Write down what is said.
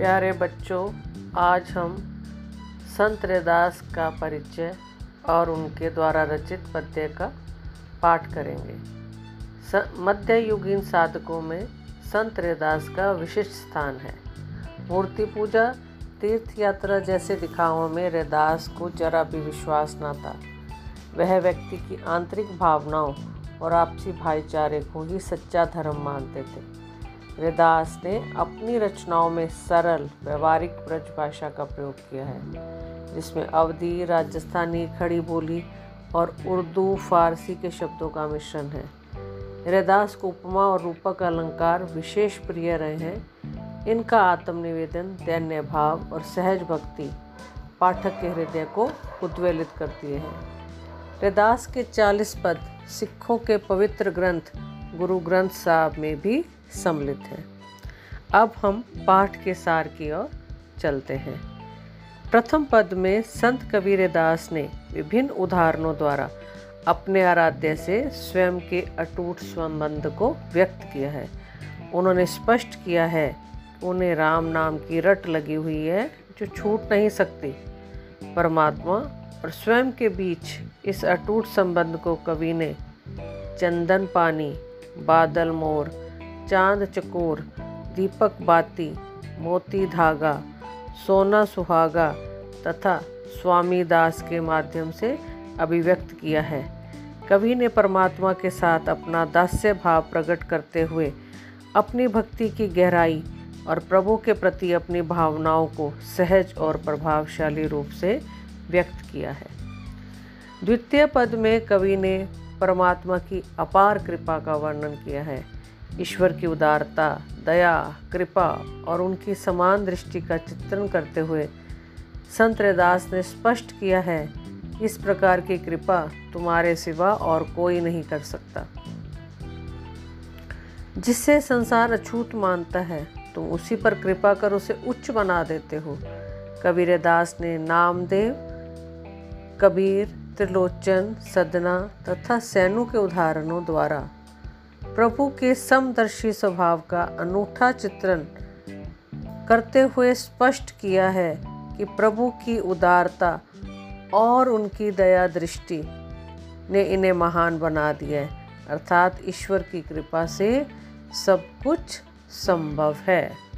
प्यारे बच्चों, आज हम संत रैदास का परिचय और उनके द्वारा रचित पद्य का पाठ करेंगे। मध्ययुगीन साधकों में संत रैदास का विशिष्ट स्थान है। मूर्ति पूजा, तीर्थ यात्रा जैसे दिखावों में रैदास को जरा भी विश्वास न था। वह व्यक्ति की आंतरिक भावनाओं और आपसी भाईचारे को ही सच्चा धर्म मानते थे। रैदास ने अपनी रचनाओं में सरल, व्यवहारिक ब्रज भाषा का प्रयोग किया है, जिसमें अवधि, राजस्थानी खड़ी बोली और उर्दू, फारसी के शब्दों का मिश्रण है। रैदास को उपमा और रूपक अलंकार विशेष प्रिय रहे हैं। इनका आत्मनिवेदन, दैन्य भाव और सहज भक्ति पाठक के हृदय को उद्वेलित करती है। रैदास के चालीस पद सिखों के पवित्र ग्रंथ गुरु ग्रंथ साहब में भी सम्मिलित हैं। अब हम पाठ के सार की ओर चलते हैं। प्रथम पद में संत कबीर दास ने विभिन्न उदाहरणों द्वारा अपने आराध्य से स्वयं के अटूट संबंध को व्यक्त किया है। उन्होंने स्पष्ट किया है उन्हें राम नाम की रट लगी हुई है जो छूट नहीं सकती। परमात्मा और स्वयं के बीच इस अटूट संबंध को कवि ने चंदन पानी बादल मोर, चाँद चकोर, दीपक बाती, मोती धागा, सोना सुहागा तथा स्वामी दास के माध्यम से अभिव्यक्त किया है। कवि ने परमात्मा के साथ अपना दास्य भाव प्रकट करते हुए अपनी भक्ति की गहराई और प्रभु के प्रति अपनी भावनाओं को सहज और प्रभावशाली रूप से व्यक्त किया है। द्वितीय पद में कवि ने परमात्मा की अपार कृपा का वर्णन किया है। ईश्वर की उदारता, दया, कृपा और उनकी समान दृष्टि का चित्रण करते हुए संत रैदास ने स्पष्ट किया है, इस प्रकार की कृपा तुम्हारे सिवा और कोई नहीं कर सकता। जिससे संसार अछूत मानता है, तुम उसी पर कृपा कर उसे उच्च बना देते हो। कबीर दास ने नामदेव, कबीर त्रिलोचन, सदना तथा सैनु के उदाहरणों द्वारा प्रभु के समदर्शी स्वभाव का अनूठा चित्रण करते हुए स्पष्ट किया है कि प्रभु की उदारता और उनकी दया दृष्टि ने इन्हें महान बना दिया अर्थात ईश्वर की कृपा से सब कुछ संभव है।